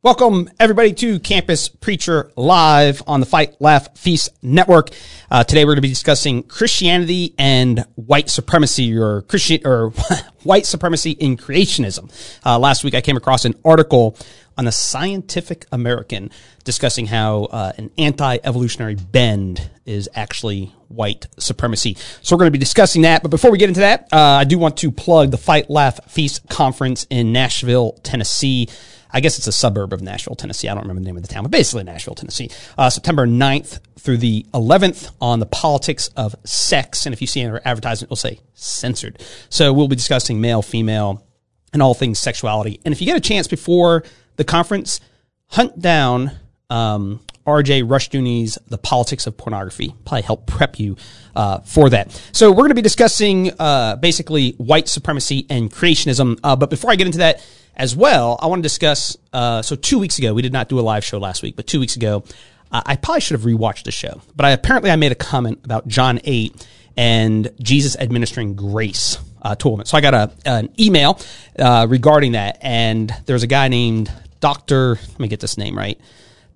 Welcome, everybody, to Campus Preacher Live on the Fight, Laugh, Feast Network. Uh, today, we're going to be discussing Christianity and white supremacy, or Christian, or white supremacy in creationism. Uh, last week, I came across an article on the Scientific American discussing how uh, an anti-evolutionary bend is actually white supremacy. So we're going to be discussing that. But before we get into that, uh, I do want to plug the Fight, Laugh, Feast conference in Nashville, Tennessee. I guess it's a suburb of Nashville, Tennessee. I don't remember the name of the town, but basically Nashville, Tennessee. Uh, September 9th through the 11th on the politics of sex. And if you see our advertisement, it'll say censored. So we'll be discussing male, female, and all things sexuality. And if you get a chance before the conference, hunt down um, RJ Rushdoony's The Politics of Pornography. Probably help prep you uh, for that. So we're going to be discussing uh, basically white supremacy and creationism. Uh, but before I get into that, as well, I want to discuss. Uh, so two weeks ago, we did not do a live show last week, but two weeks ago, uh, I probably should have rewatched the show. But I apparently I made a comment about John eight and Jesus administering grace uh, to women. So I got a, an email uh, regarding that, and there's a guy named Doctor. Let me get this name right.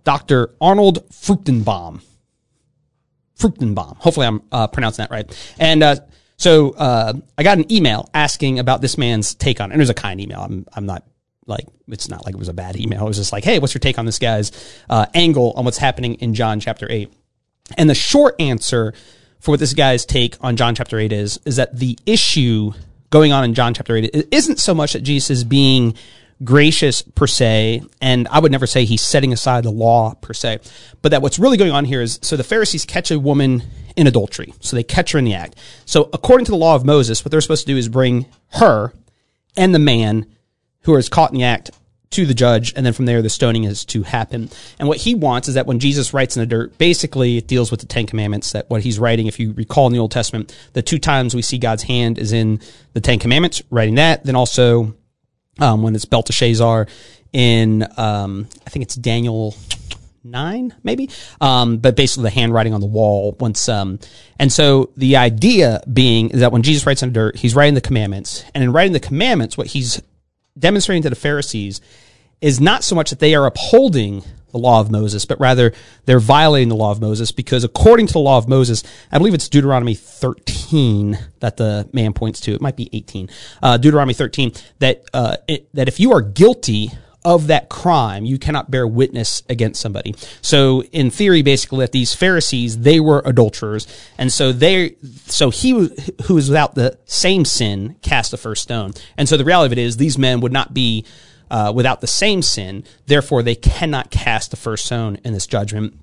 Dr. Arnold Fruchtenbaum. Fruchtenbaum. Hopefully, I'm uh, pronouncing that right. And uh, so uh, I got an email asking about this man's take on it. And it was a kind email. I'm, I'm not like it's not like it was a bad email. It was just like, hey, what's your take on this guy's uh, angle on what's happening in John chapter eight? And the short answer for what this guy's take on John chapter eight is is that the issue going on in John chapter eight isn't so much that Jesus is being gracious per se, and I would never say he's setting aside the law per se, but that what's really going on here is so the Pharisees catch a woman in adultery, so they catch her in the act. So according to the law of Moses, what they're supposed to do is bring her and the man who is caught in the act to the judge, and then from there the stoning is to happen. And what he wants is that when Jesus writes in the dirt, basically it deals with the Ten Commandments. That what he's writing, if you recall in the Old Testament, the two times we see God's hand is in the Ten Commandments, writing that. Then also um, when it's Belteshazzar in um, I think it's Daniel nine, maybe. Um, but basically the handwriting on the wall once, um, and so the idea being is that when Jesus writes on dirt, he's writing the commandments. And in writing the commandments, what he's demonstrating to the Pharisees is not so much that they are upholding the law of Moses, but rather they're violating the law of Moses because according to the law of Moses, I believe it's Deuteronomy 13 that the man points to. It might be 18. Uh, Deuteronomy 13 that, uh, it, that if you are guilty of that crime, you cannot bear witness against somebody. So in theory, basically, that these Pharisees, they were adulterers. And so they, so he who is without the same sin cast the first stone. And so the reality of it is these men would not be, uh, without the same sin. Therefore, they cannot cast the first stone in this judgment.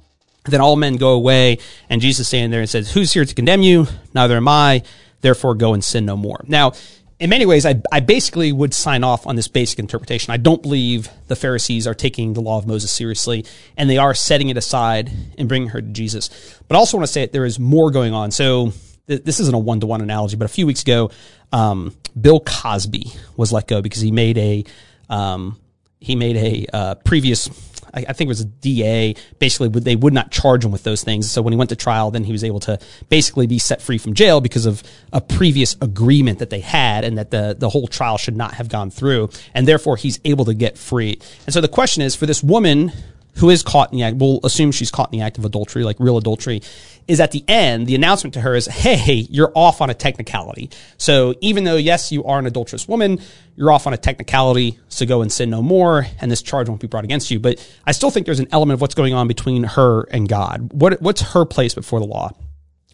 Then all men go away and Jesus standing there and says, who's here to condemn you? Neither am I. Therefore go and sin no more. Now, in many ways, I, I basically would sign off on this basic interpretation. I don't believe the Pharisees are taking the law of Moses seriously, and they are setting it aside and bringing her to Jesus. But I also want to say that there is more going on. So th- this isn't a one to one analogy, but a few weeks ago, um, Bill Cosby was let go because he made a um, he made a uh, previous I, I think it was a DA. Basically, they would not charge him with those things. So when he went to trial, then he was able to basically be set free from jail because of a previous agreement that they had, and that the the whole trial should not have gone through, and therefore he's able to get free. And so the question is for this woman who is caught in the act, we'll assume she's caught in the act of adultery, like real adultery, is at the end, the announcement to her is, hey, you're off on a technicality. So even though, yes, you are an adulterous woman, you're off on a technicality, so go and sin no more, and this charge won't be brought against you. But I still think there's an element of what's going on between her and God. What, what's her place before the law?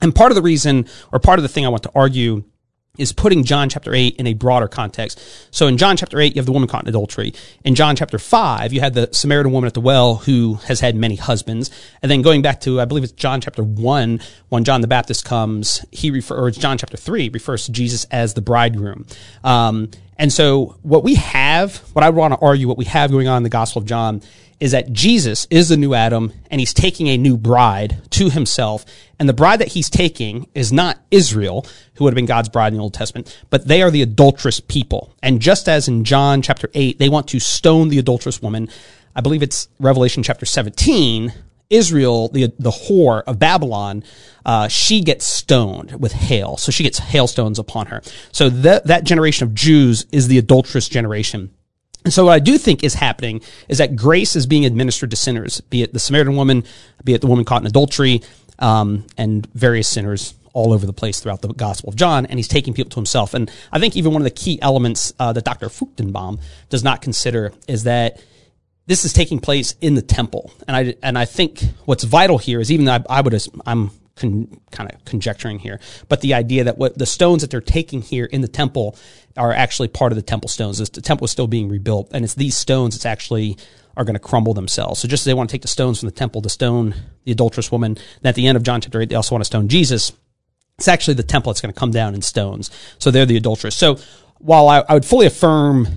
And part of the reason, or part of the thing I want to argue is putting John chapter 8 in a broader context. So in John chapter 8, you have the woman caught in adultery. In John chapter 5, you had the Samaritan woman at the well who has had many husbands. And then going back to, I believe it's John chapter 1, when John the Baptist comes, he refers, or John chapter 3 refers to Jesus as the bridegroom. Um, and so what we have, what I want to argue, what we have going on in the Gospel of John is that Jesus is the new Adam and he's taking a new bride to himself. And the bride that he's taking is not Israel, who would have been God's bride in the Old Testament, but they are the adulterous people. And just as in John chapter 8, they want to stone the adulterous woman, I believe it's Revelation chapter 17, Israel, the the whore of Babylon, uh, she gets stoned with hail. So she gets hailstones upon her. So that that generation of Jews is the adulterous generation. And so what I do think is happening is that grace is being administered to sinners, be it the Samaritan woman, be it the woman caught in adultery, um, and various sinners all over the place throughout the Gospel of John, and he's taking people to himself. And I think even one of the key elements uh, that Dr. Fruchtenbaum does not consider is that this is taking place in the temple. And I and I think what's vital here is even though I, I would I'm con, kind of conjecturing here, but the idea that what the stones that they're taking here in the temple are actually part of the temple stones. The temple is still being rebuilt, and it's these stones that's actually are going to crumble themselves. So just as they want to take the stones from the temple to stone the adulterous woman, and at the end of John chapter eight, they also want to stone Jesus. It's actually the temple that's going to come down in stones. So they're the adulteress. So while I, I would fully affirm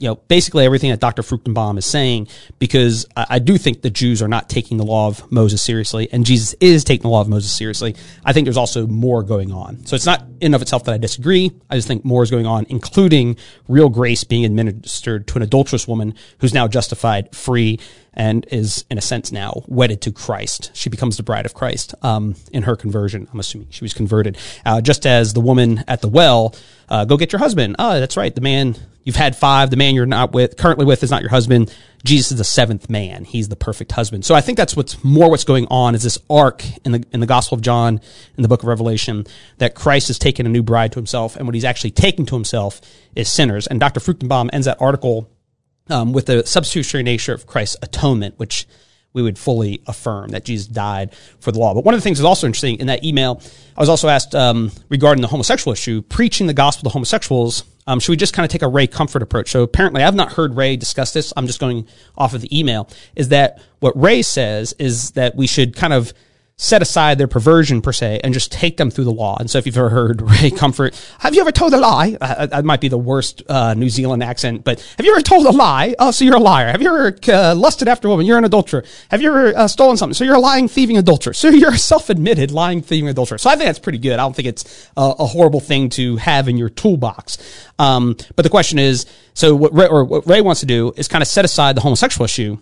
you know, basically everything that Dr. Fruchtenbaum is saying, because I, I, do think the Jews are not taking the law of Moses seriously, and Jesus is taking the law of Moses seriously. I think there's also more going on. So it's not in of itself that I disagree. I just think more is going on, including real grace being administered to an adulterous woman who's now justified, free, and is in a sense now wedded to Christ. She becomes the bride of Christ um, in her conversion. I'm assuming she was converted, uh, just as the woman at the well. Uh, go get your husband. Oh, that's right. The man you've had five. The man you're not with currently with is not your husband. Jesus is the seventh man. He's the perfect husband. So I think that's what's more what's going on is this arc in the in the Gospel of John in the book of Revelation that Christ has taken a new bride to himself, and what he's actually taking to himself is sinners. And Dr. Fruchtenbaum ends that article um, with the substitutionary nature of Christ's atonement, which we would fully affirm that Jesus died for the law. But one of the things that's also interesting in that email, I was also asked um, regarding the homosexual issue, preaching the gospel to homosexuals. Um, should we just kind of take a Ray Comfort approach? So apparently, I've not heard Ray discuss this. I'm just going off of the email. Is that what Ray says? Is that we should kind of set aside their perversion per se and just take them through the law. And so if you've ever heard Ray Comfort, have you ever told a lie? Uh, that might be the worst uh, New Zealand accent, but have you ever told a lie? Oh, so you're a liar. Have you ever uh, lusted after a woman? You're an adulterer. Have you ever uh, stolen something? So you're a lying, thieving adulterer. So you're a self-admitted lying, thieving adulterer. So I think that's pretty good. I don't think it's a, a horrible thing to have in your toolbox. Um, but the question is, so what Ray, or what Ray wants to do is kind of set aside the homosexual issue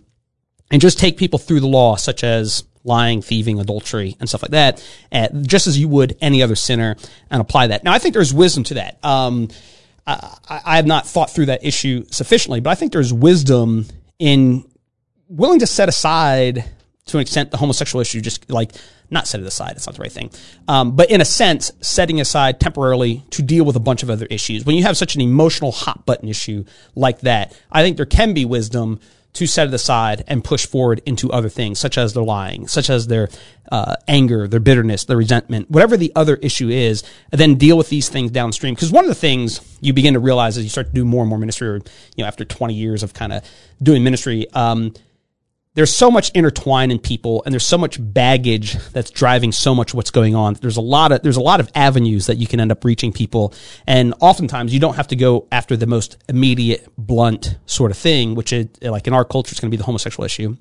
and just take people through the law, such as lying, thieving, adultery, and stuff like that, uh, just as you would any other sinner, and apply that. Now, I think there's wisdom to that. Um, I, I, have not thought through that issue sufficiently, but I think there's wisdom in willing to set aside, to an extent, the homosexual issue, just like not set it aside. It's not the right thing. Um, but in a sense, setting aside temporarily to deal with a bunch of other issues. When you have such an emotional hot button issue like that, I think there can be wisdom to set it aside and push forward into other things, such as their lying, such as their uh, anger, their bitterness, their resentment, whatever the other issue is, and then deal with these things downstream. Because one of the things you begin to realize as you start to do more and more ministry, or you know, after 20 years of kind of doing ministry, um, there's so much intertwined in people and there's so much baggage that's driving so much what's going on. There's a lot of, there's a lot of avenues that you can end up reaching people. And oftentimes you don't have to go after the most immediate, blunt sort of thing, which is like in our culture, it's going to be the homosexual issue,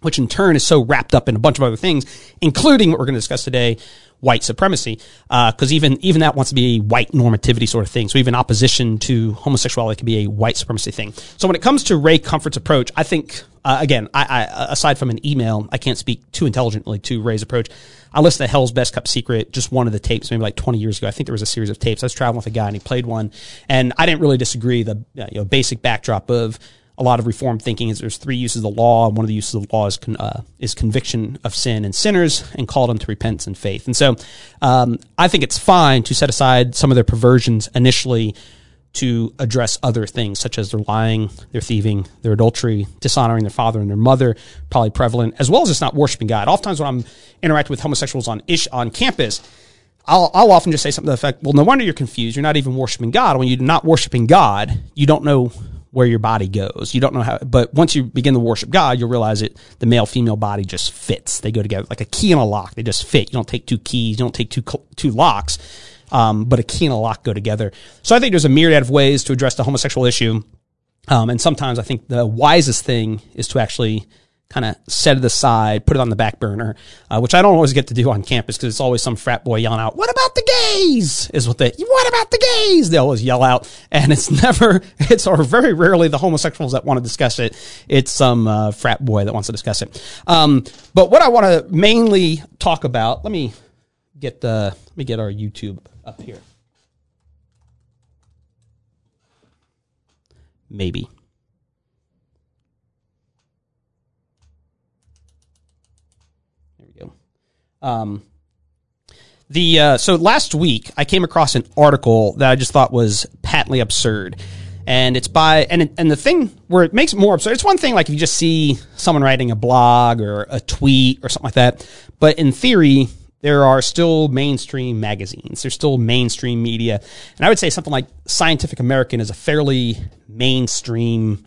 which in turn is so wrapped up in a bunch of other things, including what we're going to discuss today, white supremacy, because uh, even even that wants to be a white normativity sort of thing. So even opposition to homosexuality can be a white supremacy thing. So when it comes to Ray Comfort's approach, I think uh, again, I, I, aside from an email, I can't speak too intelligently to Ray's approach. I listened to Hell's Best Kept Secret, just one of the tapes, maybe like 20 years ago. I think there was a series of tapes. I was traveling with a guy and he played one, and I didn't really disagree. The you know, basic backdrop of a lot of reform thinking is there's three uses of the law. And one of the uses of the law is, con, uh, is conviction of sin and sinners and call them to repentance and faith. And so um, I think it's fine to set aside some of their perversions initially to address other things such as their lying, their thieving, their adultery, dishonoring their father and their mother, probably prevalent, as well as just not worshiping God. Oftentimes when I'm interacting with homosexuals on ish on campus, I'll, I'll often just say something to the effect, well, no wonder you're confused. You're not even worshiping God. When you're not worshiping God, you don't know where your body goes. You don't know how, but once you begin to worship God, you'll realize it. the male female body just fits. They go together like a key and a lock. They just fit. You don't take two keys. You don't take two two locks, um, but a key and a lock go together. So I think there's a myriad of ways to address the homosexual issue. Um, and sometimes I think the wisest thing is to actually kind of set it aside, put it on the back burner, uh, which I don't always get to do on campus because it's always some frat boy yelling out, "What about the gays?" Is what they, "What about the gays?" They always yell out, and it's never, it's or very rarely the homosexuals that want to discuss it. It's some uh, frat boy that wants to discuss it. Um, but what I want to mainly talk about, let me get the, let me get our YouTube up here. Maybe. you. Um, the uh, so last week I came across an article that I just thought was patently absurd, and it's by and and the thing where it makes it more absurd. It's one thing like if you just see someone writing a blog or a tweet or something like that, but in theory there are still mainstream magazines. There's still mainstream media. And I would say something like Scientific American is a fairly mainstream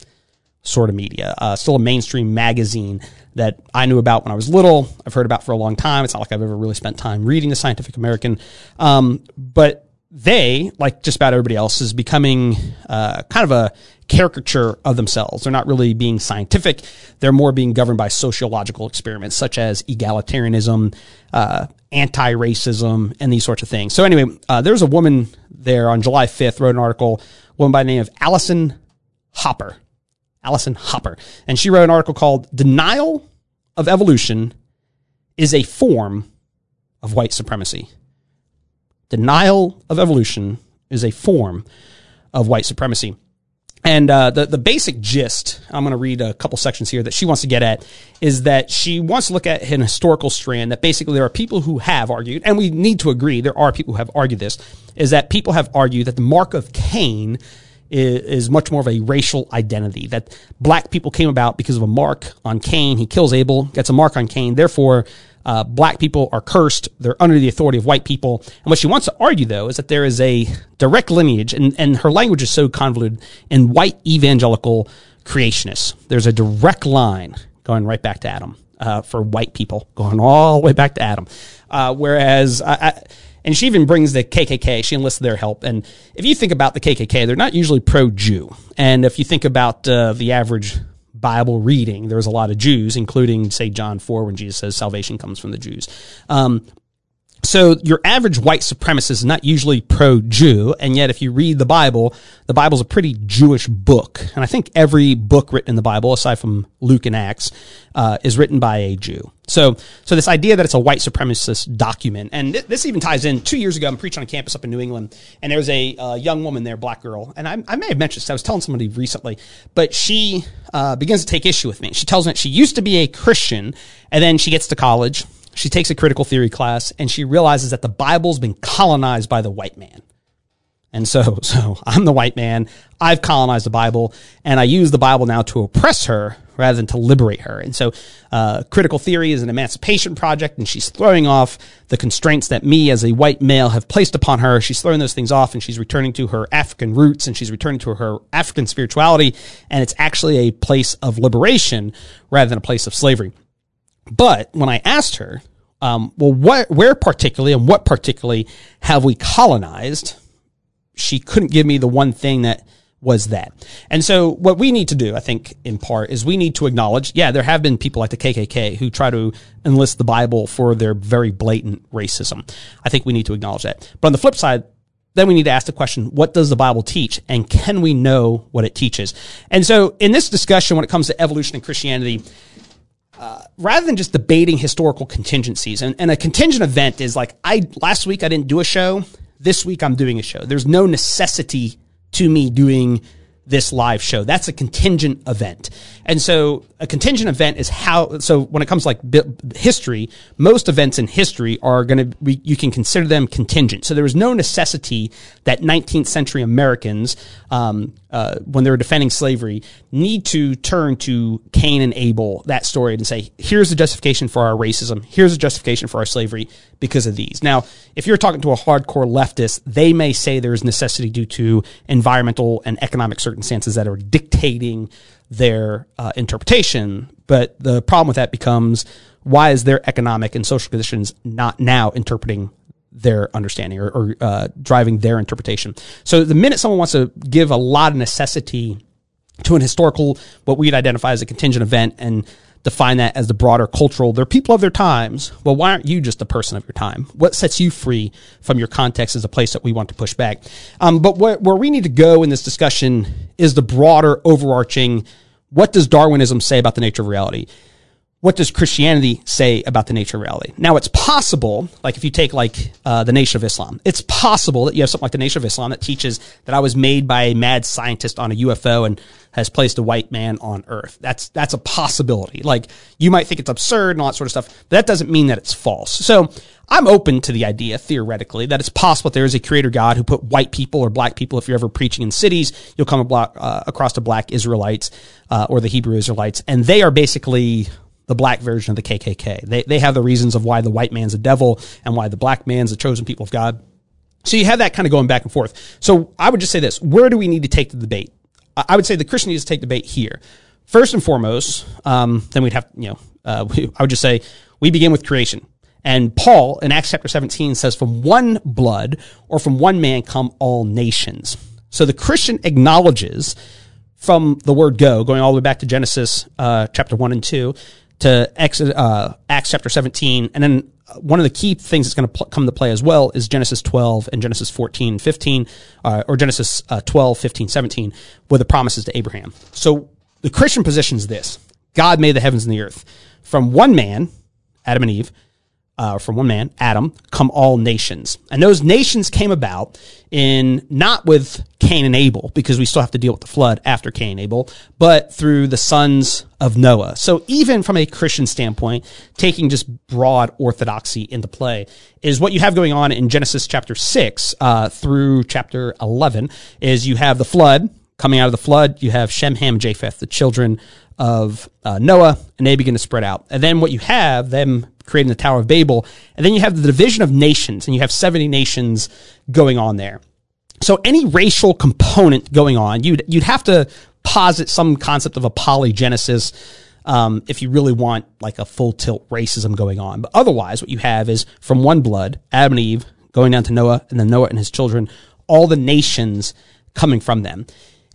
sort of media, uh, still a mainstream magazine that I knew about when I was little. I've heard about for a long time. It's not like I've ever really spent time reading the Scientific American. Um, but they, like just about everybody else, is becoming uh, kind of a caricature of themselves. They're not really being scientific. They're more being governed by sociological experiments such as egalitarianism, uh, anti-racism, and these sorts of things. So anyway, uh, there's a woman there on July 5th wrote an article, a woman by the name of Allison Hopper. Allison Hopper. And she wrote an article called Denial of Evolution is a Form of White Supremacy. Denial of evolution is a form of white supremacy. And uh, the the basic gist, I'm going to read a couple sections here that she wants to get at, is that she wants to look at an historical strand that basically there are people who have argued, and we need to agree there are people who have argued this, is that people have argued that the mark of Cain is, is much more of a racial identity. That black people came about because of a mark on Cain. He kills Abel, gets a mark on Cain. Therefore, uh, black people are cursed. They're under the authority of white people. And what she wants to argue, though, is that there is a direct lineage, and, and her language is so convoluted, in white evangelical creationists. There's a direct line going right back to Adam uh, for white people, going all the way back to Adam. Uh, whereas, I, I, and she even brings the KKK. She enlists their help. And if you think about the KKK, they're not usually pro-Jew. And if you think about uh, the average Bible reading, there's a lot of Jews, including, say, John 4, when Jesus says salvation comes from the Jews. Um, so your average white supremacist is not usually pro-Jew, and yet if you read the Bible, the Bible's a pretty Jewish book, and I think every book written in the Bible, aside from Luke and Acts, uh, is written by a Jew. So, so this idea that it's a white supremacist document, and th- this even ties in. Two years ago, I'm preaching on campus up in New England, and there was a uh, young woman there, black girl, and I, I, may have mentioned this. I was telling somebody recently, but she uh, begins to take issue with me. She tells me she used to be a Christian, and then she gets to college she takes a critical theory class and she realizes that the Bible's been colonized by the white man. And so, so I'm the white man. I've colonized the Bible and I use the Bible now to oppress her rather than to liberate her. And so, uh, critical theory is an emancipation project and she's throwing off the constraints that me as a white male have placed upon her. She's throwing those things off and she's returning to her African roots and she's returning to her African spirituality. And it's actually a place of liberation rather than a place of slavery. But when I asked her, um, well, what, where particularly and what particularly have we colonized? She couldn't give me the one thing that was that. And so what we need to do, I think, in part, is we need to acknowledge, yeah, there have been people like the KKK who try to enlist the Bible for their very blatant racism. I think we need to acknowledge that. But on the flip side, then we need to ask the question, what does the Bible teach? And can we know what it teaches? And so in this discussion, when it comes to evolution and Christianity, uh, rather than just debating historical contingencies, and, and a contingent event is like I last week I didn't do a show. This week I'm doing a show. There's no necessity to me doing this live show. That's a contingent event. And so a contingent event is how, so when it comes to like history, most events in history are going to be, you can consider them contingent. So there was no necessity that 19th century Americans, um, uh, when they were defending slavery, need to turn to Cain and Abel, that story, and say, here's the justification for our racism. Here's the justification for our slavery because of these. Now, if you're talking to a hardcore leftist, they may say there's necessity due to environmental and economic circumstances that are dictating their uh, interpretation. But the problem with that becomes why is their economic and social conditions not now interpreting their understanding or, or uh, driving their interpretation? So the minute someone wants to give a lot of necessity to an historical, what we'd identify as a contingent event and define that as the broader cultural. They're people of their times. Well, why aren't you just a person of your time? What sets you free from your context is a place that we want to push back. Um, but where, where we need to go in this discussion is the broader overarching, what does Darwinism say about the nature of reality? What does Christianity say about the nature of reality? Now, it's possible, like if you take like uh, the Nation of Islam, it's possible that you have something like the Nation of Islam that teaches that I was made by a mad scientist on a UFO and has placed a white man on Earth. That's that's a possibility. Like you might think it's absurd and all that sort of stuff, but that doesn't mean that it's false. So I'm open to the idea, theoretically, that it's possible that there is a creator God who put white people or black people. If you're ever preaching in cities, you'll come uh, across the black Israelites uh, or the Hebrew Israelites, and they are basically the black version of the KKK. They, they have the reasons of why the white man's a devil and why the black man's a chosen people of God. So you have that kind of going back and forth. So I would just say this, where do we need to take the debate? I would say the Christian needs to take the debate here. First and foremost, um, then we'd have, you know, uh, we, I would just say we begin with creation. And Paul in Acts chapter 17 says, from one blood or from one man come all nations. So the Christian acknowledges from the word go, going all the way back to Genesis uh, chapter 1 and 2, to Exodus, uh, Acts chapter 17. And then one of the key things that's going to pl- come to play as well is Genesis 12 and Genesis 14, 15, uh, or Genesis uh, 12, 15, 17, with the promises to Abraham. So the Christian position is this God made the heavens and the earth. From one man, Adam and Eve, uh, from one man, Adam, come all nations. And those nations came about in not with Cain and Abel, because we still have to deal with the flood after Cain and Abel, but through the sons of Noah. So even from a Christian standpoint, taking just broad orthodoxy into play is what you have going on in Genesis chapter 6 uh, through chapter 11 is you have the flood, coming out of the flood, you have Shem, Ham, Japheth, the children of uh, Noah, and they begin to spread out. And then what you have, them creating the Tower of Babel, and then you have the division of nations, and you have 70 nations going on there. So any racial component going on, you'd, you'd have to posit some concept of a polygenesis, um, if you really want like a full tilt racism going on. But otherwise, what you have is from one blood, Adam and Eve, going down to Noah, and then Noah and his children, all the nations coming from them.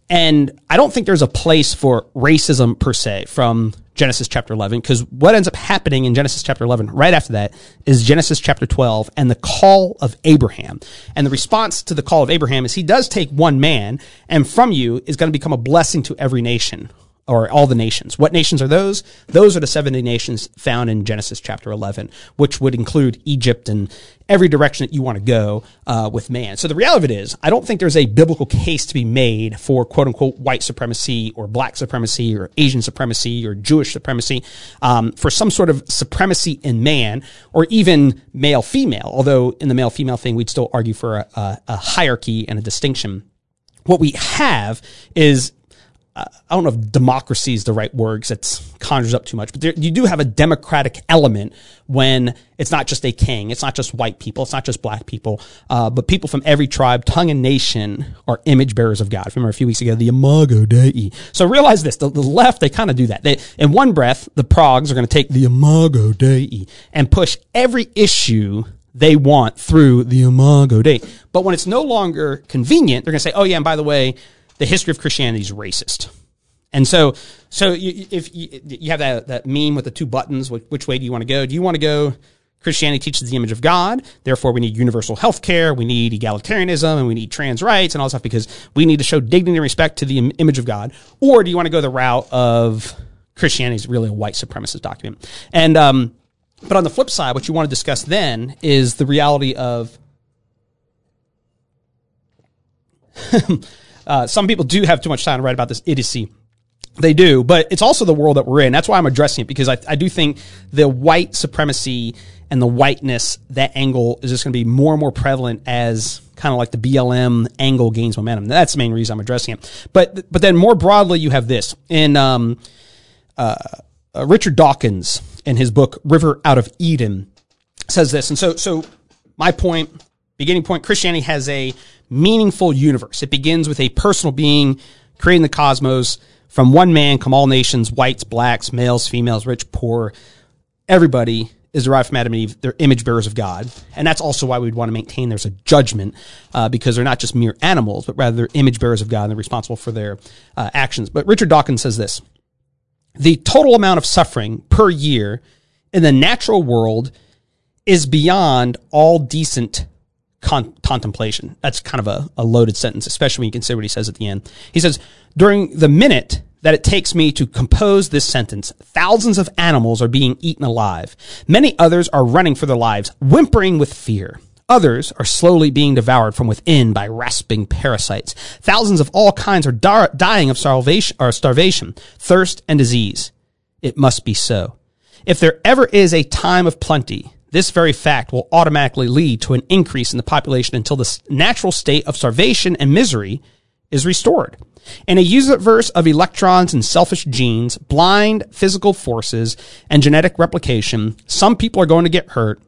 And I don't think there's a place for racism per se from Genesis chapter 11, because what ends up happening in Genesis chapter 11 right after that is Genesis chapter 12 and the call of Abraham. And the response to the call of Abraham is he does take one man and from you is going to become a blessing to every nation or all the nations. What nations are those? Those are the 70 nations found in Genesis chapter 11, which would include Egypt and every direction that you want to go uh, with man. So the reality of it is, I don't think there's a biblical case to be made for quote unquote white supremacy or black supremacy or Asian supremacy or Jewish supremacy um, for some sort of supremacy in man or even male female. Although in the male female thing, we'd still argue for a, a, a hierarchy and a distinction what we have is I don't know if democracy is the right word because it conjures up too much, but there, you do have a democratic element when it's not just a king, it's not just white people, it's not just black people, uh, but people from every tribe, tongue, and nation are image bearers of God. Remember a few weeks ago, the Imago Dei. So realize this: the, the left they kind of do that. They, in one breath, the Progs are going to take the Imago Dei and push every issue they want through the Imago Dei. But when it's no longer convenient, they're going to say, "Oh yeah, and by the way." The history of Christianity is racist. And so, so you, if you, you, have that, that meme with the two buttons, which, which way do you want to go? Do you want to go Christianity teaches the image of God. Therefore, we need universal health care. We need egalitarianism and we need trans rights and all stuff because we need to show dignity and respect to the Im- image of God. Or do you want to go the route of Christianity is really a white supremacist document? And, um, but on the flip side, what you want to discuss then is the reality of Uh, some people do have too much time to write about this idiocy. They do, but it's also the world that we're in. That's why I'm addressing it because I, I do think the white supremacy and the whiteness, that angle is just going to be more and more prevalent as kind of like the BLM angle gains momentum. That's the main reason I'm addressing it. But, but then more broadly, you have this in, um, uh, uh, Richard Dawkins in his book, River Out of Eden says this. And so, so my point, beginning point, Christianity has a meaningful universe. It begins with a personal being creating the cosmos. From one man come all nations, whites, blacks, males, females, rich, poor. Everybody is derived from Adam and Eve. They're image bearers of God. And that's also why we'd want to maintain there's a judgment, uh, because they're not just mere animals, but rather they're image bearers of God and they're responsible for their uh, actions. But Richard Dawkins says this The total amount of suffering per year in the natural world is beyond all decent con- contemplation. That's kind of a, a loaded sentence, especially when you consider what he says at the end. He says, during the minute that it takes me to compose this sentence. Thousands of animals are being eaten alive. Many others are running for their lives, whimpering with fear. Others are slowly being devoured from within by rasping parasites. Thousands of all kinds are dar- dying of starvation, thirst, and disease. It must be so. If there ever is a time of plenty, this very fact will automatically lead to an increase in the population until the natural state of starvation and misery is restored. In a universe of electrons and selfish genes, blind physical forces, and genetic replication, some people are going to get hurt,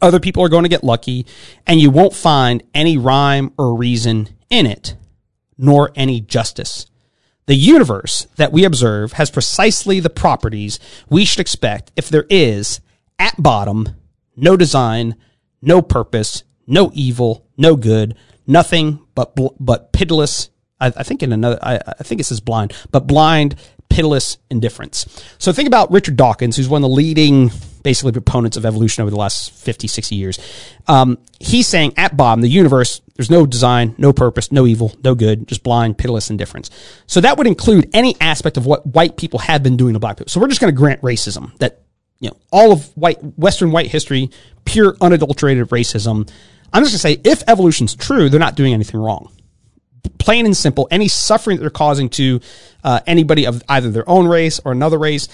other people are going to get lucky, and you won't find any rhyme or reason in it, nor any justice. The universe that we observe has precisely the properties we should expect if there is, at bottom, no design, no purpose, no evil, no good, nothing but but pitiless. I, I think in another, I, I, think it says blind, but blind, pitiless indifference. So think about Richard Dawkins, who's one of the leading, basically, proponents of evolution over the last 50, 60 years. Um, he's saying at bottom, the universe, there's no design, no purpose, no evil, no good, just blind, pitiless indifference. So that would include any aspect of what white people have been doing to black people. So we're just going to grant racism that you know, all of white, Western white history, pure unadulterated racism. I'm just to say, if evolution's true, they're not doing anything wrong. Plain and simple, any suffering that they're causing to uh, anybody of either their own race or another race,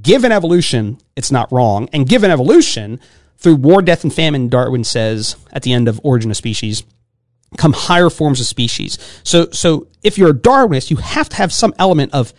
given evolution, it's not wrong. And given evolution, through war, death, and famine, Darwin says at the end of Origin of Species, come higher forms of species. So, so if you're a Darwinist, you have to have some element of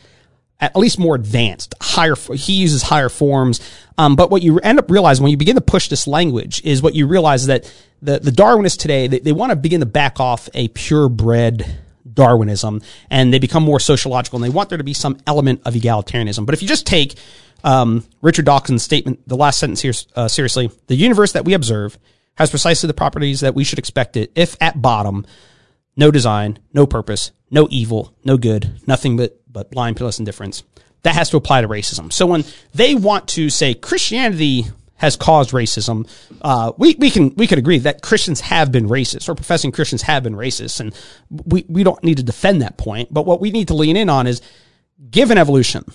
at least more advanced, higher. He uses higher forms. Um, but what you end up realizing when you begin to push this language is what you realize that the the Darwinists today they, they want to begin to back off a purebred Darwinism and they become more sociological and they want there to be some element of egalitarianism. But if you just take um, Richard Dawkins' statement, the last sentence here, uh, seriously, the universe that we observe has precisely the properties that we should expect it if at bottom no design, no purpose, no evil, no good, nothing but, but blind, pitiless indifference. That has to apply to racism. So when they want to say Christianity has caused racism, uh, we, we can we could agree that Christians have been racist or professing Christians have been racist, and we, we don't need to defend that point. But what we need to lean in on is given evolution,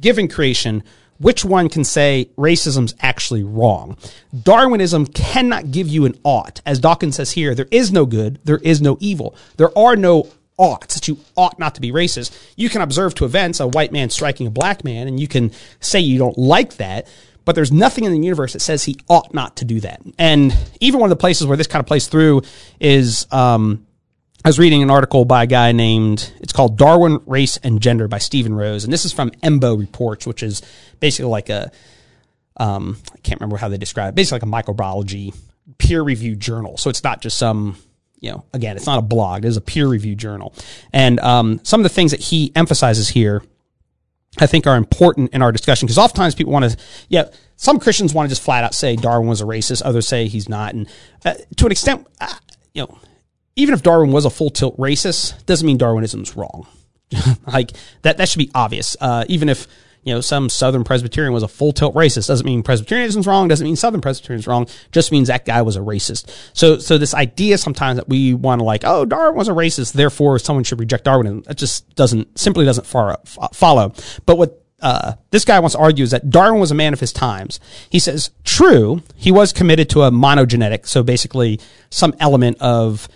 given creation, which one can say racism's actually wrong? Darwinism cannot give you an ought. As Dawkins says here, there is no good, there is no evil. There are no oughts that you ought not to be racist. You can observe to events a white man striking a black man, and you can say you don't like that, but there's nothing in the universe that says he ought not to do that. And even one of the places where this kind of plays through is um, I was reading an article by a guy named, it's called Darwin, Race, and Gender by Stephen Rose. And this is from EMBO Reports, which is basically like a, um, I can't remember how they describe it, basically like a microbiology peer reviewed journal. So it's not just some, you know, again, it's not a blog, it is a peer review journal. And um, some of the things that he emphasizes here, I think are important in our discussion because oftentimes people want to, yeah, some Christians want to just flat out say Darwin was a racist, others say he's not. And uh, to an extent, uh, you know, even if Darwin was a full tilt racist, doesn't mean Darwinism's wrong. like that, that should be obvious. Uh, even if, you know, some Southern Presbyterian was a full tilt racist, doesn't mean Presbyterianism's wrong, doesn't mean Southern Presbyterian's wrong, just means that guy was a racist. So, so this idea sometimes that we want to like, oh, Darwin was a racist, therefore someone should reject Darwinism, that just doesn't, simply doesn't follow. But what uh, this guy wants to argue is that Darwin was a man of his times. He says, true, he was committed to a monogenetic, so basically some element of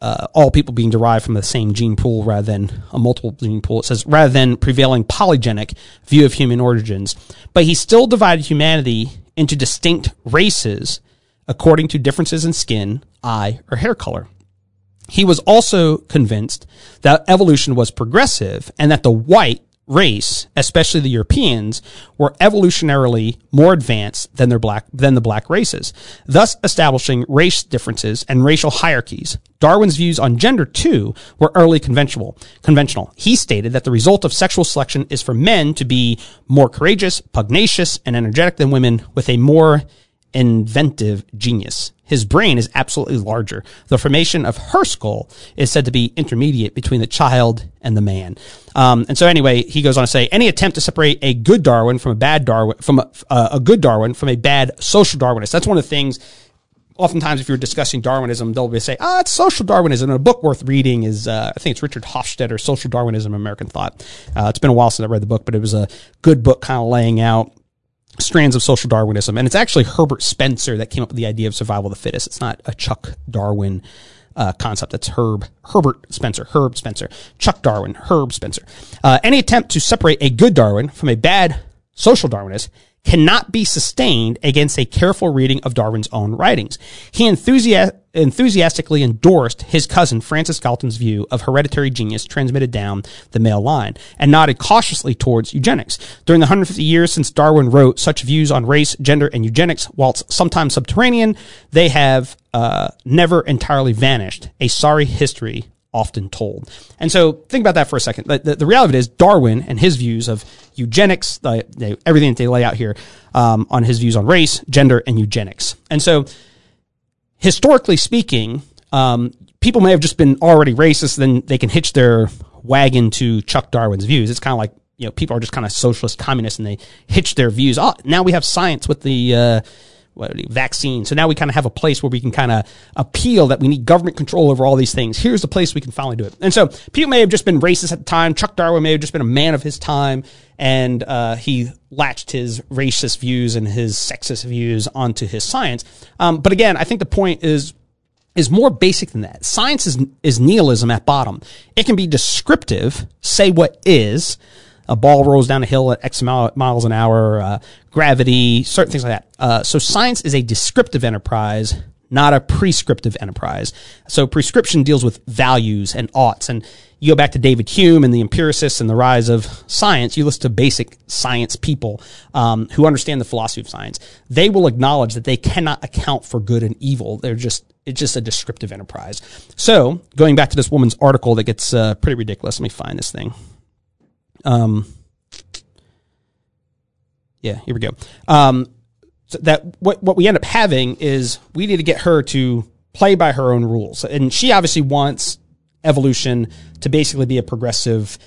uh, all people being derived from the same gene pool rather than a multiple gene pool. It says rather than prevailing polygenic view of human origins, but he still divided humanity into distinct races according to differences in skin, eye, or hair color. He was also convinced that evolution was progressive and that the white race, especially the Europeans, were evolutionarily more advanced than their black than the black races, thus establishing race differences and racial hierarchies. Darwin's views on gender too were early conventional. Conventional. He stated that the result of sexual selection is for men to be more courageous, pugnacious, and energetic than women with a more inventive genius. His brain is absolutely larger. The formation of her skull is said to be intermediate between the child and the man. Um, and so anyway, he goes on to say, any attempt to separate a good Darwin from a bad Darwin, from a, uh, a good Darwin from a bad social Darwinist. That's one of the things oftentimes if you're discussing Darwinism, they'll be say, "Ah, oh, it's social Darwinism." And a book worth reading is, uh, I think it's Richard Hofstadter, "Social Darwinism: American Thought." Uh, it's been a while since I read the book, but it was a good book, kind of laying out strands of social Darwinism. And it's actually Herbert Spencer that came up with the idea of survival of the fittest. It's not a Chuck Darwin uh, concept. That's Herb Herbert Spencer, Herb Spencer, Chuck Darwin, Herb Spencer. Uh, any attempt to separate a good Darwin from a bad social Darwinist cannot be sustained against a careful reading of Darwin's own writings. He enthusi- enthusiastically endorsed his cousin Francis Galton's view of hereditary genius transmitted down the male line and nodded cautiously towards eugenics. During the 150 years since Darwin wrote such views on race, gender, and eugenics, whilst sometimes subterranean, they have uh, never entirely vanished. A sorry history often told. And so think about that for a second. The, the, the reality of it is Darwin and his views of eugenics, the, the, everything that they lay out here um, on his views on race, gender, and eugenics. And so historically speaking, um, people may have just been already racist, then they can hitch their wagon to Chuck Darwin's views. It's kind of like, you know, people are just kind of socialist communists and they hitch their views. Oh, now we have science with the, uh, vaccine. So now we kind of have a place where we can kind of appeal that we need government control over all these things. Here's the place we can finally do it. And so people may have just been racist at the time. Chuck Darwin may have just been a man of his time, and uh, he latched his racist views and his sexist views onto his science. Um, but again, I think the point is is more basic than that. Science is is nihilism at bottom. It can be descriptive, say what is a ball rolls down a hill at X miles an hour, uh, gravity, certain things like that. Uh, so science is a descriptive enterprise, not a prescriptive enterprise. So prescription deals with values and oughts. And you go back to David Hume and the empiricists and the rise of science. You listen to basic science people um, who understand the philosophy of science. They will acknowledge that they cannot account for good and evil. They're just it's just a descriptive enterprise. So going back to this woman's article that gets uh, pretty ridiculous. Let me find this thing. Um, yeah, here we go. Um, so that what what we end up having is we need to get her to play by her own rules, and she obviously wants evolution to basically be a progressive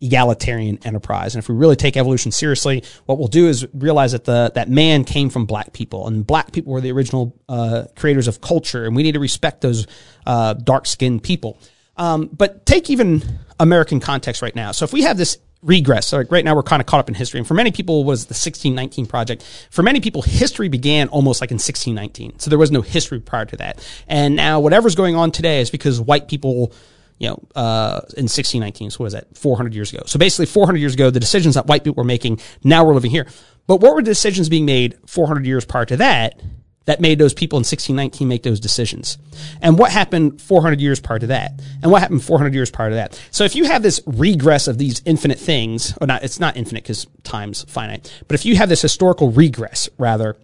egalitarian enterprise. And if we really take evolution seriously, what we'll do is realize that the that man came from black people, and black people were the original uh, creators of culture, and we need to respect those uh, dark skinned people. Um, but take even American context right now. So if we have this regress. So like right now we're kind of caught up in history. And for many people was the 1619 project. For many people, history began almost like in 1619. So there was no history prior to that. And now whatever's going on today is because white people, you know, uh, in 1619. So what is that? 400 years ago. So basically 400 years ago, the decisions that white people were making, now we're living here. But what were the decisions being made 400 years prior to that? That made those people in 1619 make those decisions. And what happened 400 years prior to that? And what happened 400 years prior to that? So if you have this regress of these infinite things, or not, it's not infinite because time's finite, but if you have this historical regress, rather,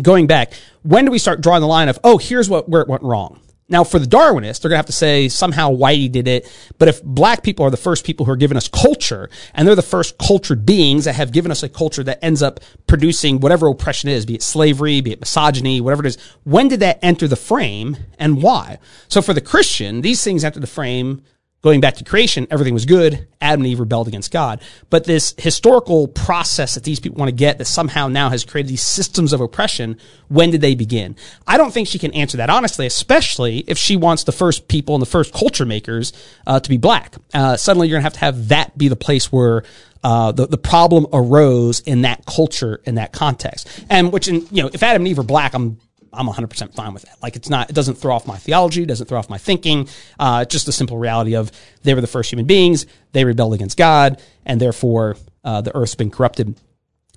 going back, when do we start drawing the line of, oh, here's what, where it went wrong? Now, for the Darwinists, they're going to have to say somehow Whitey did it. But if black people are the first people who are giving us culture, and they're the first cultured beings that have given us a culture that ends up producing whatever oppression is, be it slavery, be it misogyny, whatever it is, when did that enter the frame and why? So for the Christian, these things enter the frame going back to creation, everything was good. Adam and Eve rebelled against God. But this historical process that these people want to get that somehow now has created these systems of oppression, when did they begin? I don't think she can answer that honestly, especially if she wants the first people and the first culture makers uh, to be black. Uh, suddenly you're going to have to have that be the place where uh, the, the problem arose in that culture, in that context. And which, in, you know, if Adam and Eve are black, I'm I'm 100% fine with that. Like it's not, it doesn't throw off my theology, it doesn't throw off my thinking. Uh, just the simple reality of they were the first human beings, they rebelled against God, and therefore uh, the earth's been corrupted.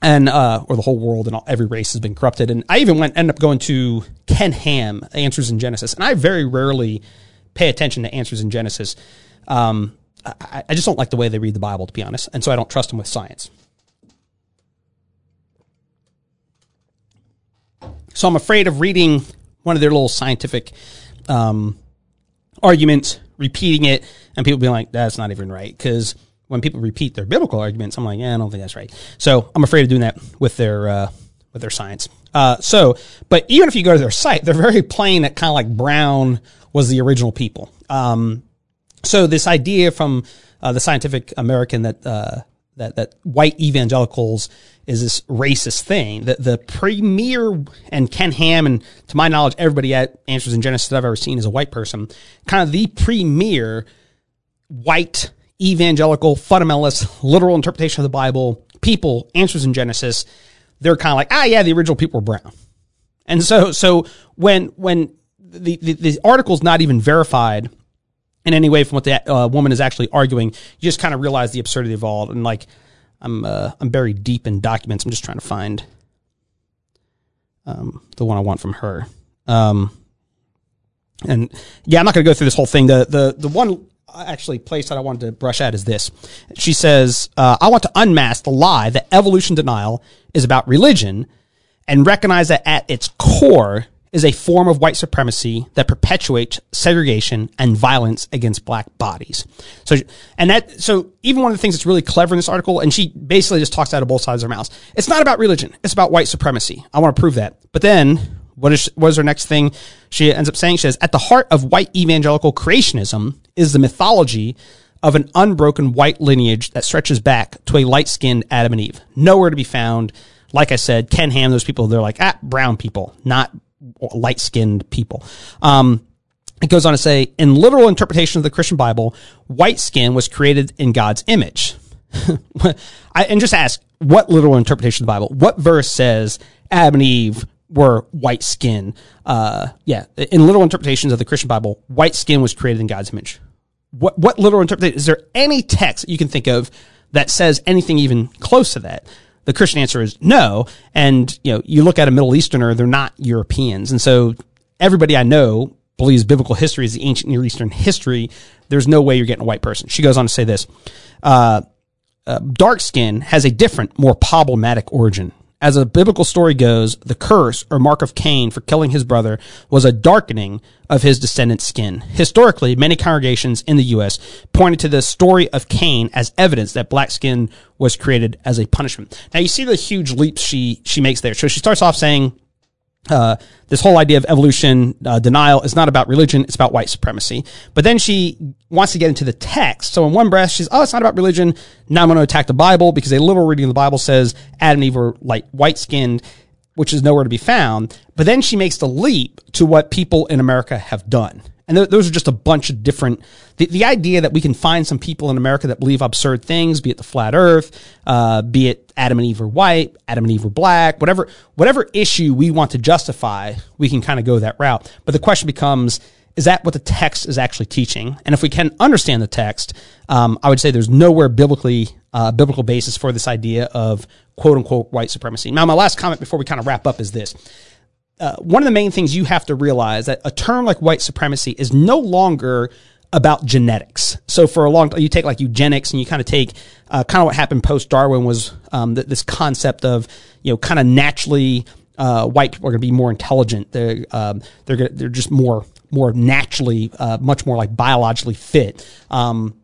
And, uh, or the whole world and all, every race has been corrupted. And I even went, ended up going to Ken Ham, Answers in Genesis. And I very rarely pay attention to Answers in Genesis. Um, I, I just don't like the way they read the Bible, to be honest. And so I don't trust them with science. So I'm afraid of reading one of their little scientific um, arguments, repeating it, and people being like, "That's not even right." Because when people repeat their biblical arguments, I'm like, "Yeah, I don't think that's right." So I'm afraid of doing that with their uh, with their science. Uh, so, but even if you go to their site, they're very plain that kind of like Brown was the original people. Um, so this idea from uh, the Scientific American that uh, that that white evangelicals is this racist thing. The the premier and Ken Ham and to my knowledge, everybody at Answers in Genesis that I've ever seen is a white person. Kind of the premier white evangelical fundamentalist literal interpretation of the Bible people. Answers in Genesis. They're kind of like ah yeah, the original people were brown. And so so when when the, the, the article's not even verified in any way from what the uh, woman is actually arguing. You just kind of realize the absurdity of all. And like, I'm uh, I'm buried deep in documents. I'm just trying to find um, the one I want from her. Um, and yeah, I'm not going to go through this whole thing. The the the one actually place that I wanted to brush at is this. She says, uh, "I want to unmask the lie that evolution denial is about religion, and recognize that at its core." Is a form of white supremacy that perpetuates segregation and violence against black bodies. So, and that, so even one of the things that's really clever in this article, and she basically just talks out of both sides of her mouth. It's not about religion. It's about white supremacy. I want to prove that. But then what is, what is her next thing? She ends up saying, she says, at the heart of white evangelical creationism is the mythology of an unbroken white lineage that stretches back to a light skinned Adam and Eve. Nowhere to be found. Like I said, Ken Ham, those people, they're like, ah, brown people, not light skinned people. Um, it goes on to say, in literal interpretation of the Christian Bible, white skin was created in God's image. I, and just ask, what literal interpretation of the Bible? What verse says Adam and Eve were white skin? Uh, yeah, in literal interpretations of the Christian Bible, white skin was created in God's image. What, what literal interpretation? Is there any text you can think of that says anything even close to that? The Christian answer is no. And, you know, you look at a Middle Easterner, they're not Europeans. And so everybody I know believes biblical history is the ancient Near Eastern history. There's no way you're getting a white person. She goes on to say this. Uh, uh, dark skin has a different, more problematic origin. As a biblical story goes, the curse or mark of Cain for killing his brother was a darkening of his descendant's skin. Historically, many congregations in the U.S. pointed to the story of Cain as evidence that black skin was created as a punishment. Now you see the huge leaps she, she makes there. So she starts off saying, uh, this whole idea of evolution uh, denial is not about religion; it's about white supremacy. But then she wants to get into the text. So in one breath, she's, "Oh, it's not about religion." Now I'm going to attack the Bible because a literal reading of the Bible says Adam and Eve were like white skinned, which is nowhere to be found. But then she makes the leap to what people in America have done, and th- those are just a bunch of different, the, the idea that we can find some people in America that believe absurd things, be it the flat earth, uh, be it Adam and Eve are white, Adam and Eve are black, whatever, whatever issue we want to justify, we can kind of go that route. But the question becomes, is that what the text is actually teaching? And if we can understand the text, um, I would say there's nowhere biblically, uh, biblical basis for this idea of quote unquote white supremacy. Now, my last comment before we kind of wrap up is this uh, one of the main things you have to realize that a term like white supremacy is no longer about genetics. So for a long time, you take like eugenics and you kind of take uh, kind of what happened post Darwin was um, th- this concept of you know kind of naturally uh, white people are going to be more intelligent. They're um, they're gonna, they're just more more naturally uh, much more like biologically fit. Um,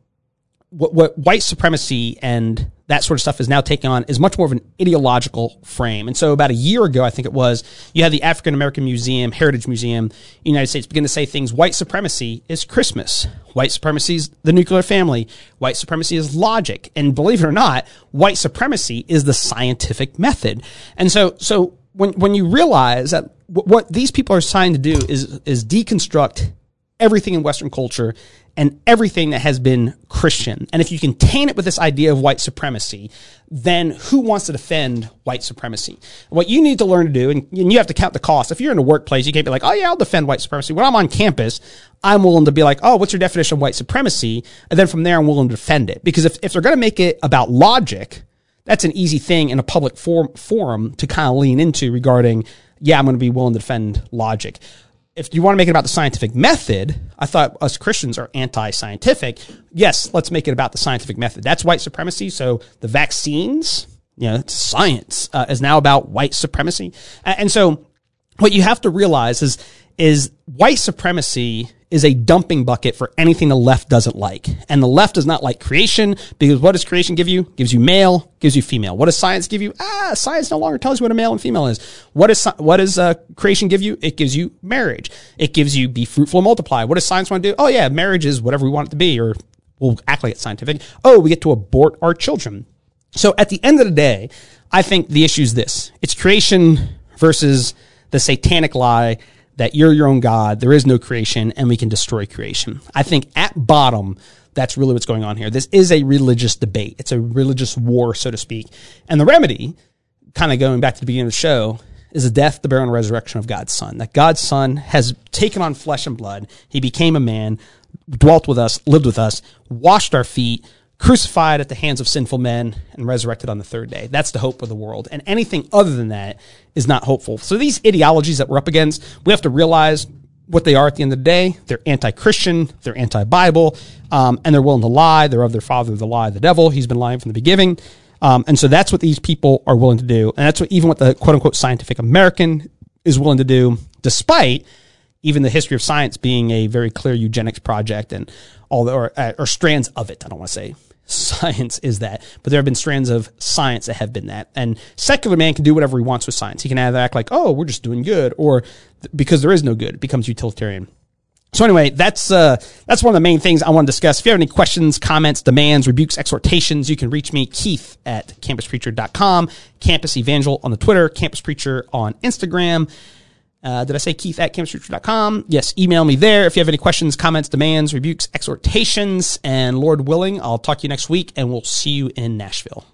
what, what white supremacy and that sort of stuff is now taking on is much more of an ideological frame. And so about a year ago, I think it was, you had the African American Museum, Heritage Museum, United States begin to say things, white supremacy is Christmas. White supremacy is the nuclear family. White supremacy is logic. And believe it or not, white supremacy is the scientific method. And so, so when, when you realize that what these people are trying to do is, is deconstruct everything in Western culture and everything that has been Christian. And if you contain it with this idea of white supremacy, then who wants to defend white supremacy? What you need to learn to do, and, you have to count the cost. If you're in a workplace, you can't be like, oh yeah, I'll defend white supremacy. When I'm on campus, I'm willing to be like, oh, what's your definition of white supremacy? And then from there, I'm willing to defend it. Because if, if they're going to make it about logic, that's an easy thing in a public forum, forum to kind of lean into regarding, yeah, I'm going to be willing to defend logic if you want to make it about the scientific method, I thought us Christians are anti-scientific. Yes, let's make it about the scientific method. That's white supremacy. So the vaccines, you know, science uh, is now about white supremacy. And so what you have to realize is, is white supremacy is a dumping bucket for anything the left doesn't like. And the left does not like creation because what does creation give you? Gives you male, gives you female. What does science give you? Ah, science no longer tells you what a male and female is. What is, what does uh, creation give you? It gives you marriage. It gives you be fruitful and multiply. What does science want to do? Oh yeah, marriage is whatever we want it to be or we'll act like it's scientific. Oh, we get to abort our children. So at the end of the day, I think the issue is this. It's creation versus the satanic lie that you're your own God, there is no creation, and we can destroy creation. I think at bottom, that's really what's going on here. This is a religious debate. It's a religious war, so to speak. And the remedy, kind of going back to the beginning of the show, is the death, the burial, and resurrection of God's Son. That God's Son has taken on flesh and blood. He became a man, dwelt with us, lived with us, washed our feet, crucified at the hands of sinful men and resurrected on the third day. That's the hope of the world. And anything other than that is not hopeful. So these ideologies that we're up against, we have to realize what they are at the end of the day. They're anti-Christian, they're anti-Bible, um, and they're willing to lie. They're of their father, the lie, the devil. He's been lying from the beginning. Um, and so that's what these people are willing to do. And that's what even what the quote unquote scientific American is willing to do, despite even the history of science being a very clear eugenics project and the, or, uh, or strands of it. I don't want to say science is that, but there have been strands of science that have been that. And secular man can do whatever he wants with science. He can either act like, oh, we're just doing good, or because there is no good, it becomes utilitarian. So anyway, that's uh, that's one of the main things I want to discuss. If you have any questions, comments, demands, rebukes, exhortations, you can reach me, Keith at campuspreacher.com, Campus Evangel on the Twitter, Campus Preacher on Instagram. Uh, did I say Keith at campuspreacher.com? Yes, email me there if you have any questions, comments, demands, rebukes, exhortations, and Lord willing, I'll talk to you next week and we'll see you in Nashville.